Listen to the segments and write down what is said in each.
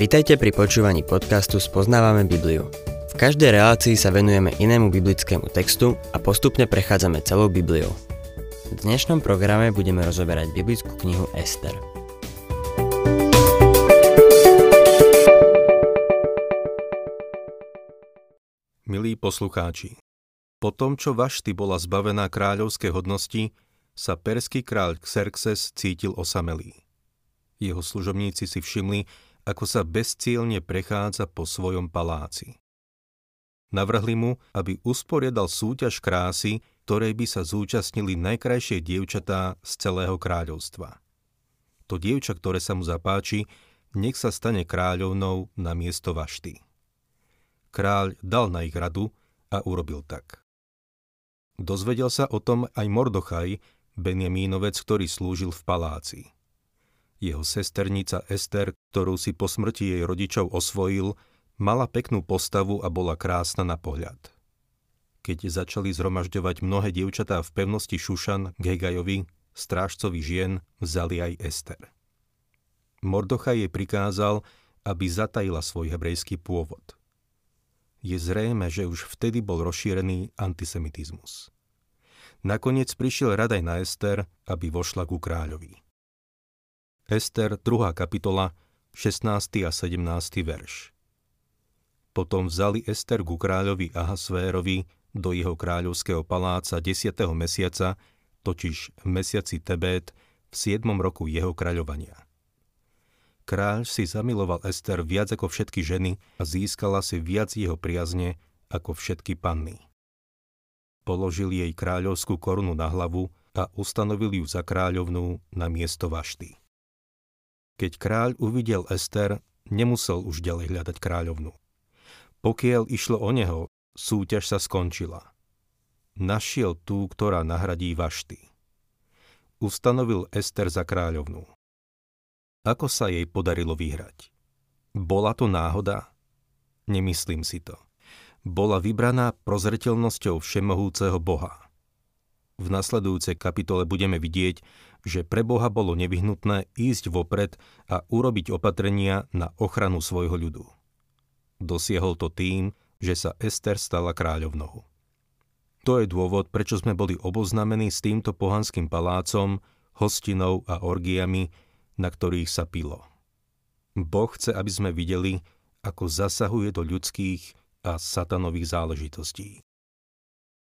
Vitajte pri počúvaní podcastu Spoznávame Bibliu. V každej relácii sa venujeme inému biblickému textu a postupne prechádzame celou Bibliou. V dnešnom programe budeme rozoberať biblickú knihu Ester. Milí poslucháči, po tom, čo Vašty bola zbavená kráľovskej hodnosti, sa perský kráľ Xerxes cítil osamelý. Jeho služobníci si všimli, ako sa bezcielne prechádza po svojom paláci. Navrhli mu, aby usporiadal súťaž krásy, ktorej by sa zúčastnili najkrajšie dievčatá z celého kráľovstva. To dievča, ktoré sa mu zapáči, nech sa stane kráľovnou na miesto Vašty. Kráľ dal na ich radu a urobil tak. Dozvedel sa o tom aj Mordochaj, Benjamínovec, ktorý slúžil v paláci. Jeho sesternica Ester, ktorú si po smrti jej rodičov osvojil, mala peknú postavu a bola krásna na pohľad. Keď začali zhromažďovať mnohé dievčatá v pevnosti Šušan k Hegajovi, strážcovi žien, vzali aj Ester. Mordocha jej prikázal, aby zatajila svoj hebrejský pôvod. Je zrejme, že už vtedy bol rozšírený antisemitizmus. Nakoniec prišiel rad aj na Ester, aby vošla ku kráľovi. Ester, 2. kapitola, 16. a 17. verš. Potom vzali Ester ku kráľovi Ahasvérovi do jeho kráľovského paláca 10. mesiaca, totiž v mesiaci Tebet, v 7. roku jeho kráľovania. Kráľ si zamiloval Ester viac ako všetky ženy a získala si viac jeho priazne ako všetky panny. Položil jej kráľovskú korunu na hlavu a ustanovil ju za kráľovnú na miesto Vašty. Keď kráľ uvidel Ester, nemusel už ďalej hľadať kráľovnu. Pokiaľ išlo o neho, súťaž sa skončila. Našiel tú, ktorá nahradí Vašty. Ustanovil Ester za kráľovnú. Ako sa jej podarilo vyhrať? Bola to náhoda? Nemyslím si to. Bola vybraná prozreteľnosťou všemohúceho Boha. V nasledujúcej kapitole budeme vidieť, že pre Boha bolo nevyhnutné ísť vopred a urobiť opatrenia na ochranu svojho ľudu. Dosiahol to tým, že sa Ester stala kráľovnou. To je dôvod, prečo sme boli oboznamení s týmto pohanským palácom, hostinou a orgiami, na ktorých sa pilo. Boh chce, aby sme videli, ako zasahuje do ľudských a satanových záležitostí.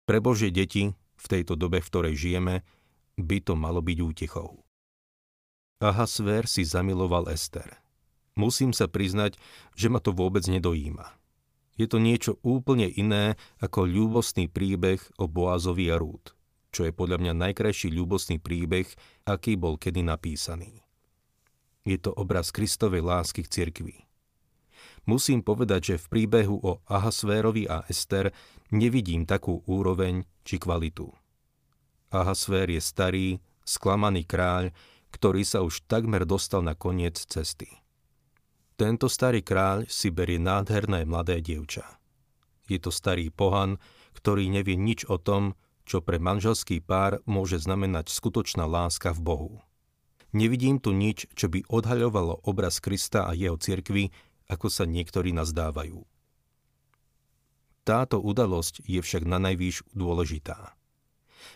Pre Božie deti v tejto dobe, v ktorej žijeme, by to malo byť útechou. Ahasver si zamiloval Ester. Musím sa priznať, že ma to vôbec nedojíma. Je to niečo úplne iné ako ľúbostný príbeh o Boazovi a Rút, čo je podľa mňa najkrajší ľúbostný príbeh, aký bol kedy napísaný. Je to obraz Kristovej lásky k cirkvi. Musím povedať, že v príbehu o Ahasvérovi a Ester nevidím takú úroveň či kvalitu. Ahasvér je starý, sklamaný kráľ, ktorý sa už takmer dostal na koniec cesty. Tento starý kráľ si berie nádherné mladé dievča. Je to starý pohan, ktorý nevie nič o tom, čo pre manželský pár môže znamenať skutočná láska v Bohu. Nevidím tu nič, čo by odhaľovalo obraz Krista a jeho cirkvi ako sa niektorí nazdávajú. Táto udalosť je však na najvýš dôležitá.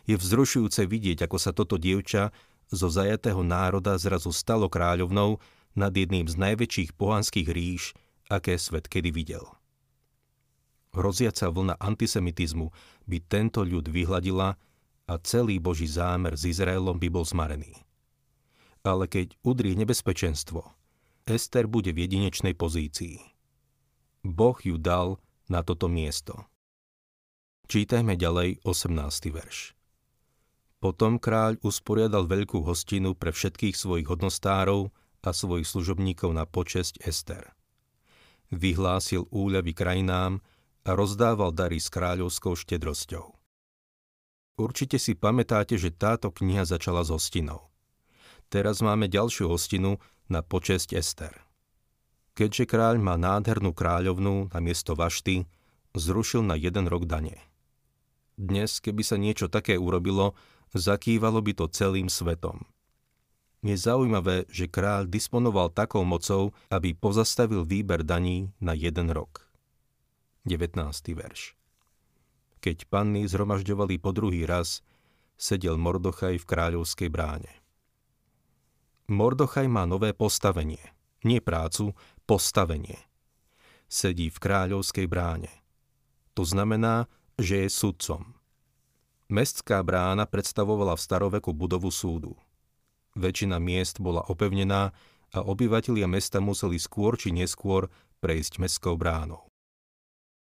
Je vzrušujúce vidieť, ako sa toto dievča zo zajatého národa zrazu stalo kráľovnou nad jedným z najväčších pohanských ríš, aké svet kedy videl. Hroziaca vlna antisemitizmu by tento ľud vyhladila a celý Boží zámer s Izraelom by bol zmarený. Ale keď udrie nebezpečenstvo, Ester bude v jedinečnej pozícii. Boh ju dal na toto miesto. Čítajme ďalej 18. verš. Potom kráľ usporiadal veľkú hostinu pre všetkých svojich hodnostárov a svojich služobníkov na počesť Ester. Vyhlásil úľavy krajinám a rozdával dary s kráľovskou štedrosťou. Určite si pamätáte, že táto kniha začala s hostinou. Teraz máme ďalšiu hostinu na počesť Ester. Keďže kráľ má nádhernú kráľovnú na miesto Vašty, zrušil na jeden rok dane. Dnes, keby sa niečo také urobilo, zakývalo by to celým svetom. Je zaujímavé, že kráľ disponoval takou mocou, aby pozastavil výber daní na jeden rok. 19. verš Keď panny zhromažďovali po druhý raz, sedel Mordochaj v kráľovskej bráne. Mordochaj má nové postavenie. Nie prácu, postavenie. Sedí v kráľovskej bráne. To znamená, že je sudcom. Mestská brána predstavovala v staroveku budovu súdu. Väčšina miest bola opevnená a obyvatelia mesta museli skôr či neskôr prejsť mestskou bránou.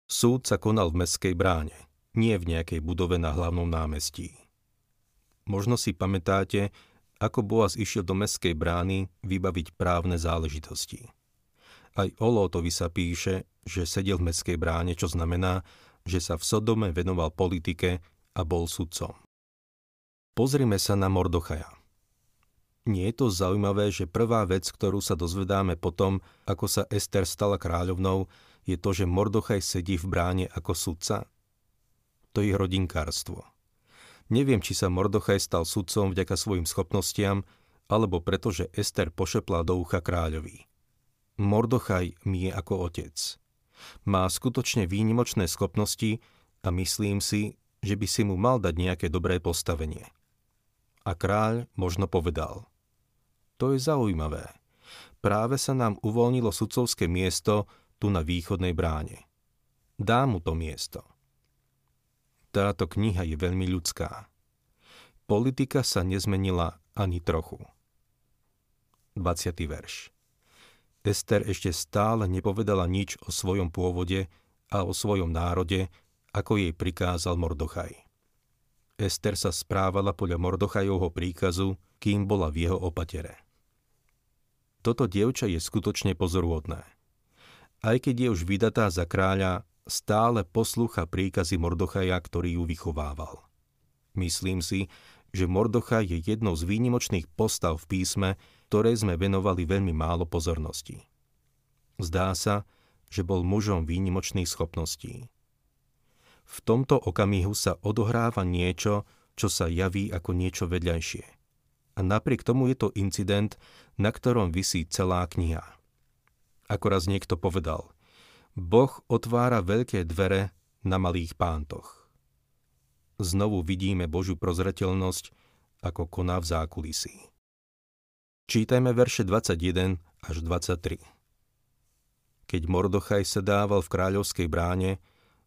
Súd sa konal v mestskej bráne, nie v nejakej budove na hlavnom námestí. Možno si pamätáte, ako Boaz išiel do mestskej brány vybaviť právne záležitosti. Aj o Lótovi sa píše, že sedel v mestskej bráne, čo znamená, že sa v Sodome venoval politike a bol sudcom. Pozrime sa na Mordochaja. Nie je to zaujímavé, že prvá vec, ktorú sa dozvedáme potom, ako sa Ester stala kráľovnou, je to, že Mordochaj sedí v bráne ako sudca? To je rodinkárstvo. Neviem, či sa Mordochaj stal sudcom vďaka svojim schopnostiam, alebo preto, že Ester pošepla do ucha kráľovi. Mordochaj mi je ako otec. Má skutočne výnimočné schopnosti a myslím si, že by si mu mal dať nejaké dobré postavenie. A kráľ možno povedal – to je zaujímavé. Práve sa nám uvoľnilo sudcovské miesto tu na východnej bráne. Dá mu to miesto. Táto kniha je veľmi ľudská. Politika sa nezmenila ani trochu. 20. verš Ester ešte stále nepovedala nič o svojom pôvode a o svojom národe, ako jej prikázal Mordochaj. Ester sa správala podľa Mordochajovho príkazu, kým bola v jeho opatere. Toto dievča je skutočne pozorúhodné. Aj keď je už vydatá za kráľa, stále poslúcha príkazy Mordochaja, ktorý ju vychovával. Myslím si, že Mordocha je jednou z výnimočných postav v písme, ktoré sme venovali veľmi málo pozornosti. Zdá sa, že bol mužom výnimočných schopností. V tomto okamihu sa odohráva niečo, čo sa javí ako niečo vedľajšie – a napriek tomu je to incident, na ktorom visí celá kniha. Ako raz niekto povedal, Boh otvára veľké dvere na malých pántoch. Znovu vidíme Božiu prozretelnosť, ako koná v zákulisí. Čítajme verše 21 až 23. Keď Mordochaj sedával v kráľovskej bráne,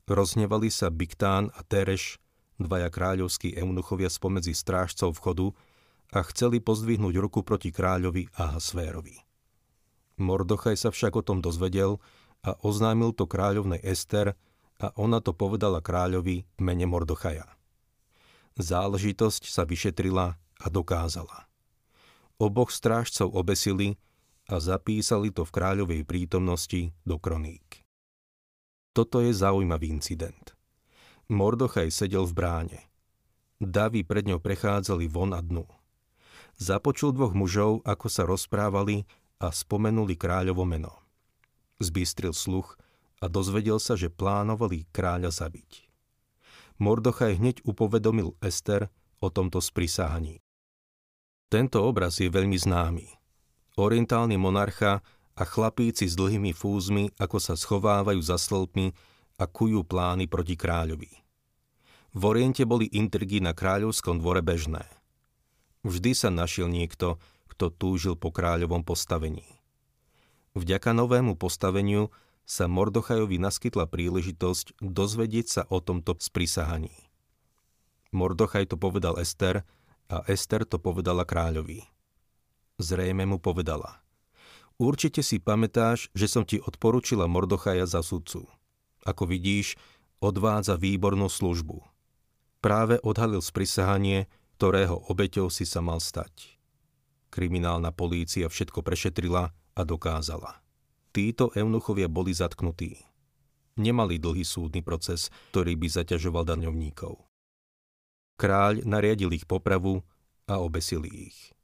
roznevali sa Biktán a Tereš, dvaja kráľovskí eunuchovia spomedzi strážcov vchodu, a chceli pozdvihnúť ruku proti kráľovi Ahasvérovi. Mordochaj sa však o tom dozvedel a oznámil to kráľovnej Ester a ona to povedala kráľovi mene Mordochaja. Záležitosť sa vyšetrila a dokázala. Oboch strážcov obesili a zapísali to v kráľovej prítomnosti do kroník. Toto je zaujímavý incident. Mordochaj sedel v bráne. Davy pred ňou prechádzali von a dnu započul dvoch mužov, ako sa rozprávali a spomenuli kráľovo meno. Zbystril sluch a dozvedel sa, že plánovali kráľa zabiť. Mordochaj hneď upovedomil Ester o tomto sprisáhaní. Tento obraz je veľmi známy. Orientálny monarcha a chlapíci s dlhými fúzmi, ako sa schovávajú za stĺpmi a kujú plány proti kráľovi. V Oriente boli intrigy na kráľovskom dvore bežné – Vždy sa našiel niekto, kto túžil po kráľovom postavení. Vďaka novému postaveniu sa Mordochajovi naskytla príležitosť dozvedieť sa o tomto sprisahaní. Mordochaj to povedal Ester a Ester to povedala kráľovi. Zrejme mu povedala. Určite si pamätáš, že som ti odporučila Mordochaja za sudcu. Ako vidíš, odvádza výbornú službu. Práve odhalil sprisahanie, ktorého obeťou si sa mal stať. Kriminálna polícia všetko prešetrila a dokázala. Títo eunuchovia boli zatknutí. Nemali dlhý súdny proces, ktorý by zaťažoval daňovníkov. Kráľ nariadil ich popravu a obesili ich.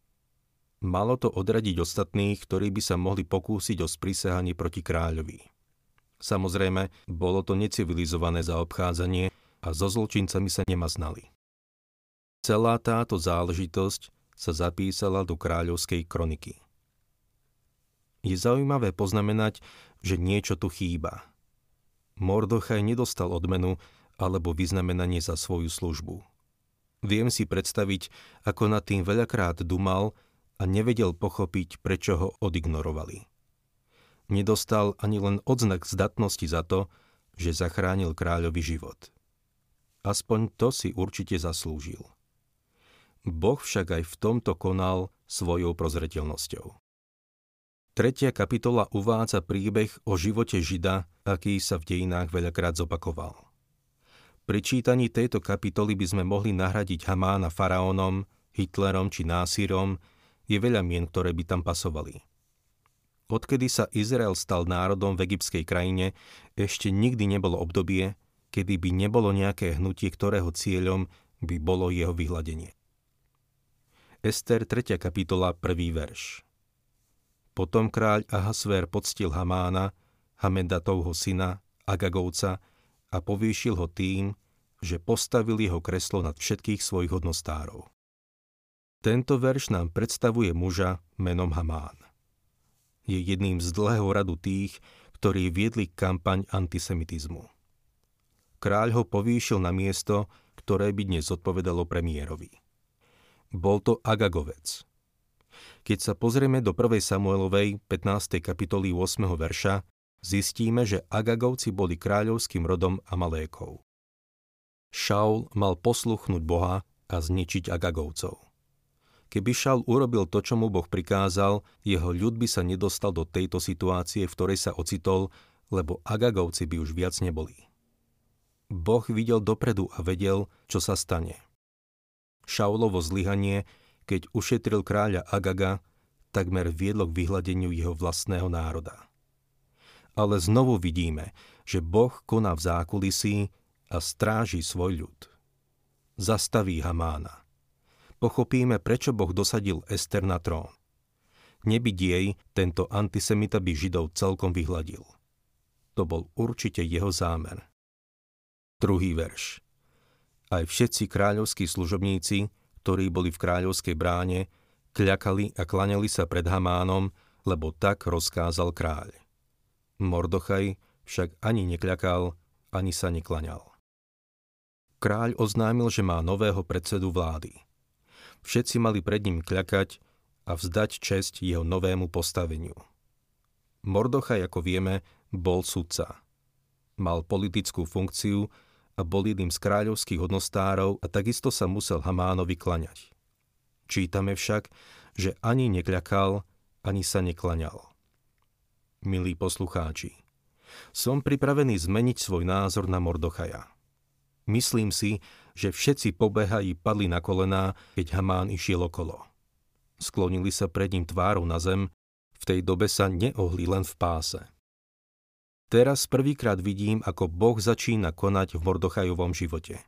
Malo to odradiť ostatných, ktorí by sa mohli pokúsiť o sprisahanie proti kráľovi. Samozrejme, bolo to necivilizované zaobchádzanie a so zločincami sa nemaznali. Celá táto záležitosť sa zapísala do kráľovskej kroniky. Je zaujímavé poznamenať, že niečo tu chýba. Mordochaj nedostal odmenu alebo vyznamenanie za svoju službu. Viem si predstaviť, ako nad tým veľakrát dumal a nevedel pochopiť, prečo ho odignorovali. Nedostal ani len odznak zdatnosti za to, že zachránil kráľovi život. Aspoň to si určite zaslúžil. Boh však aj v tomto konal svojou prozretelnosťou. Tretia kapitola uvádza príbeh o živote Žida, aký sa v dejinách veľakrát zopakoval. Pri čítaní tejto kapitoly by sme mohli nahradiť Hamána faraónom, Hitlerom či Násírom, je veľa mien, ktoré by tam pasovali. Odkedy sa Izrael stal národom v egyptskej krajine, ešte nikdy nebolo obdobie, kedy by nebolo nejaké hnutie, ktorého cieľom by bolo jeho vyhľadenie. Ester 3. kapitola 1. verš Potom kráľ Ahasver poctil Hamána, Hamedatovho syna, Agagovca a povýšil ho tým, že postavil jeho kreslo nad všetkých svojich hodnostárov. Tento verš nám predstavuje muža menom Hamán je jedným z dlhého radu tých, ktorí viedli kampaň antisemitizmu. Kráľ ho povýšil na miesto, ktoré by dnes odpovedalo premiérovi. Bol to Agagovec. Keď sa pozrieme do 1. Samuelovej 15. kapitoly 8. verša, zistíme, že Agagovci boli kráľovským rodom Amalékov. Šaul mal posluchnúť Boha a zničiť Agagovcov. Keby Šal urobil to, čo mu Boh prikázal, jeho ľud by sa nedostal do tejto situácie, v ktorej sa ocitol, lebo Agagovci by už viac neboli. Boh videl dopredu a vedel, čo sa stane. Šaulovo zlyhanie, keď ušetril kráľa Agaga, takmer viedlo k vyhľadeniu jeho vlastného národa. Ale znovu vidíme, že Boh koná v zákulisí a stráži svoj ľud. Zastaví Hamána pochopíme, prečo Boh dosadil Ester na trón. Nebyť jej, tento antisemita by Židov celkom vyhľadil. To bol určite jeho zámer. Druhý verš. Aj všetci kráľovskí služobníci, ktorí boli v kráľovskej bráne, kľakali a klaňali sa pred Hamánom, lebo tak rozkázal kráľ. Mordochaj však ani nekľakal, ani sa neklaňal. Kráľ oznámil, že má nového predsedu vlády – Všetci mali pred ním kľakať a vzdať česť jeho novému postaveniu. Mordochaj, ako vieme, bol sudca. Mal politickú funkciu a bol jedným z kráľovských hodnostárov a takisto sa musel Hamánovi klaňať. Čítame však, že ani nekľakal, ani sa neklaňal. Milí poslucháči, som pripravený zmeniť svoj názor na Mordochaja. Myslím si, že všetci pobehají padli na kolená, keď Hamán išiel okolo. Sklonili sa pred ním tvárou na zem, v tej dobe sa neohli len v páse. Teraz prvýkrát vidím, ako Boh začína konať v Mordochajovom živote.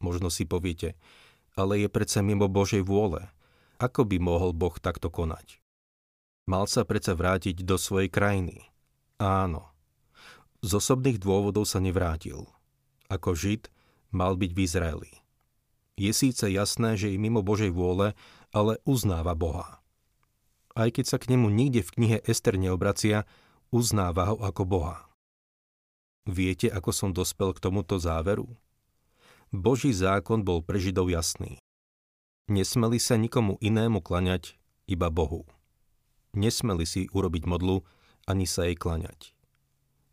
Možno si poviete, ale je predsa mimo Božej vôle. Ako by mohol Boh takto konať? Mal sa predsa vrátiť do svojej krajiny. Áno. Z osobných dôvodov sa nevrátil ako Žid, mal byť v Izraeli. Je síce jasné, že je mimo Božej vôle, ale uznáva Boha. Aj keď sa k nemu nikde v knihe Ester neobracia, uznáva ho ako Boha. Viete, ako som dospel k tomuto záveru? Boží zákon bol pre Židov jasný. Nesmeli sa nikomu inému klaňať, iba Bohu. Nesmeli si urobiť modlu, ani sa jej klaňať.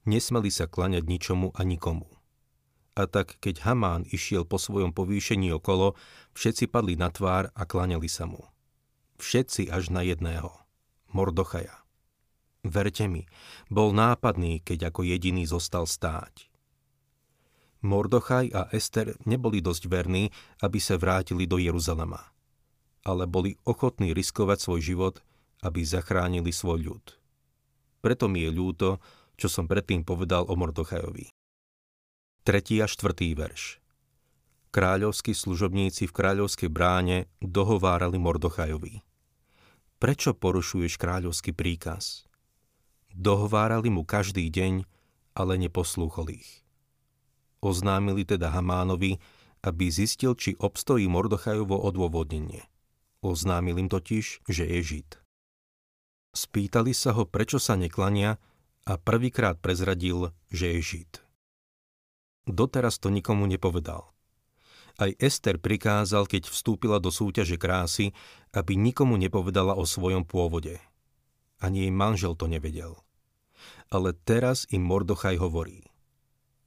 Nesmeli sa klaňať ničomu a nikomu. A tak, keď Hamán išiel po svojom povýšení okolo, všetci padli na tvár a kláňali sa mu. Všetci až na jedného. Mordochaja. Verte mi, bol nápadný, keď ako jediný zostal stáť. Mordochaj a Ester neboli dosť verní, aby sa vrátili do Jeruzalema. Ale boli ochotní riskovať svoj život, aby zachránili svoj ľud. Preto mi je ľúto, čo som predtým povedal o Mordochajovi. 3. a 4. verš. Kráľovskí služobníci v kráľovskej bráne dohovárali Mordochajovi. Prečo porušuješ kráľovský príkaz? Dohovárali mu každý deň, ale neposlúchol ich. Oznámili teda Hamánovi, aby zistil, či obstojí Mordochajovo odôvodnenie. Oznámil im totiž, že je Žid. Spýtali sa ho, prečo sa neklania a prvýkrát prezradil, že je Žid. Doteraz to nikomu nepovedal. Aj Ester prikázal, keď vstúpila do súťaže krásy, aby nikomu nepovedala o svojom pôvode. Ani jej manžel to nevedel. Ale teraz im Mordochaj hovorí.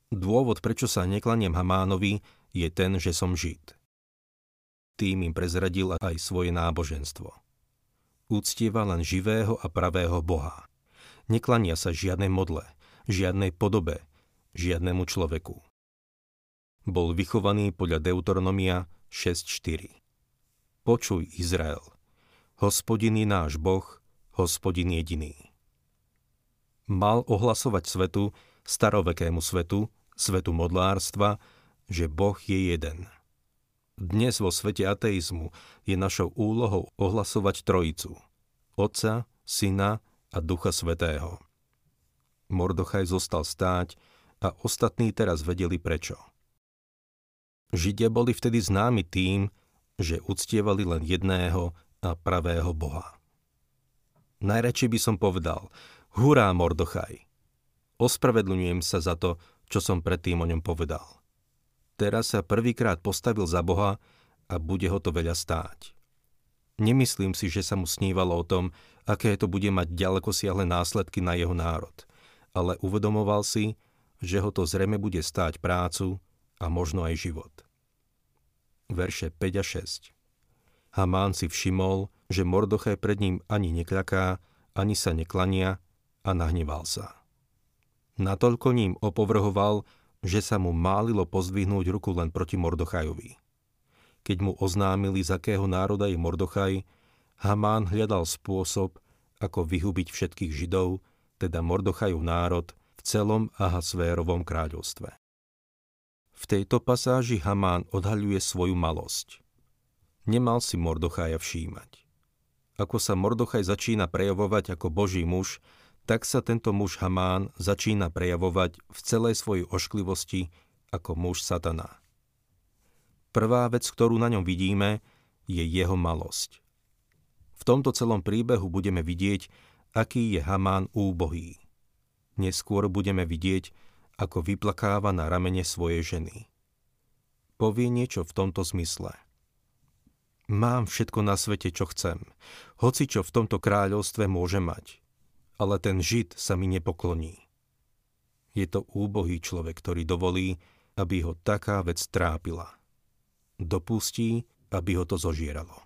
Dôvod, prečo sa neklaniem Hamánovi, je ten, že som Žid. Tým im prezradil aj svoje náboženstvo. Úctieva len živého a pravého Boha. Neklania sa žiadnej modle, žiadnej podobe, žiadnemu človeku bol vychovaný podľa Deuteronomia 6.4. Počuj, Izrael, hospodin je náš Boh, hospodin jediný. Mal ohlasovať svetu, starovekému svetu, svetu modlárstva, že Boh je jeden. Dnes vo svete ateizmu je našou úlohou ohlasovať Trojicu, Otca, Syna a Ducha Svetého. Mordochaj zostal stáť a ostatní teraz vedeli prečo. Židia boli vtedy známi tým, že uctievali len jedného a pravého Boha. Najradšej by som povedal, hurá Mordochaj. Ospravedlňujem sa za to, čo som predtým o ňom povedal. Teraz sa prvýkrát postavil za Boha a bude ho to veľa stáť. Nemyslím si, že sa mu snívalo o tom, aké to bude mať ďaleko siahle následky na jeho národ, ale uvedomoval si, že ho to zrejme bude stáť prácu a možno aj život. Verše 5 a 6 Hamán si všimol, že Mordochaj pred ním ani nekľaká, ani sa neklania a nahneval sa. Natoľko ním opovrhoval, že sa mu málilo pozdvihnúť ruku len proti Mordochajovi. Keď mu oznámili, z akého národa je Mordochaj, Hamán hľadal spôsob, ako vyhubiť všetkých Židov, teda Mordochajov národ, v celom Ahasvérovom kráľovstve. V tejto pasáži Hamán odhaľuje svoju malosť. Nemal si Mordochaja všímať. Ako sa Mordochaj začína prejavovať ako Boží muž, tak sa tento muž Hamán začína prejavovať v celej svojej ošklivosti ako muž satana. Prvá vec, ktorú na ňom vidíme, je jeho malosť. V tomto celom príbehu budeme vidieť, aký je Hamán úbohý. Neskôr budeme vidieť, ako vyplakáva na ramene svojej ženy. Povie niečo v tomto zmysle. Mám všetko na svete, čo chcem, hoci čo v tomto kráľovstve môže mať, ale ten žid sa mi nepokloní. Je to úbohý človek, ktorý dovolí, aby ho taká vec trápila. Dopustí, aby ho to zožieralo.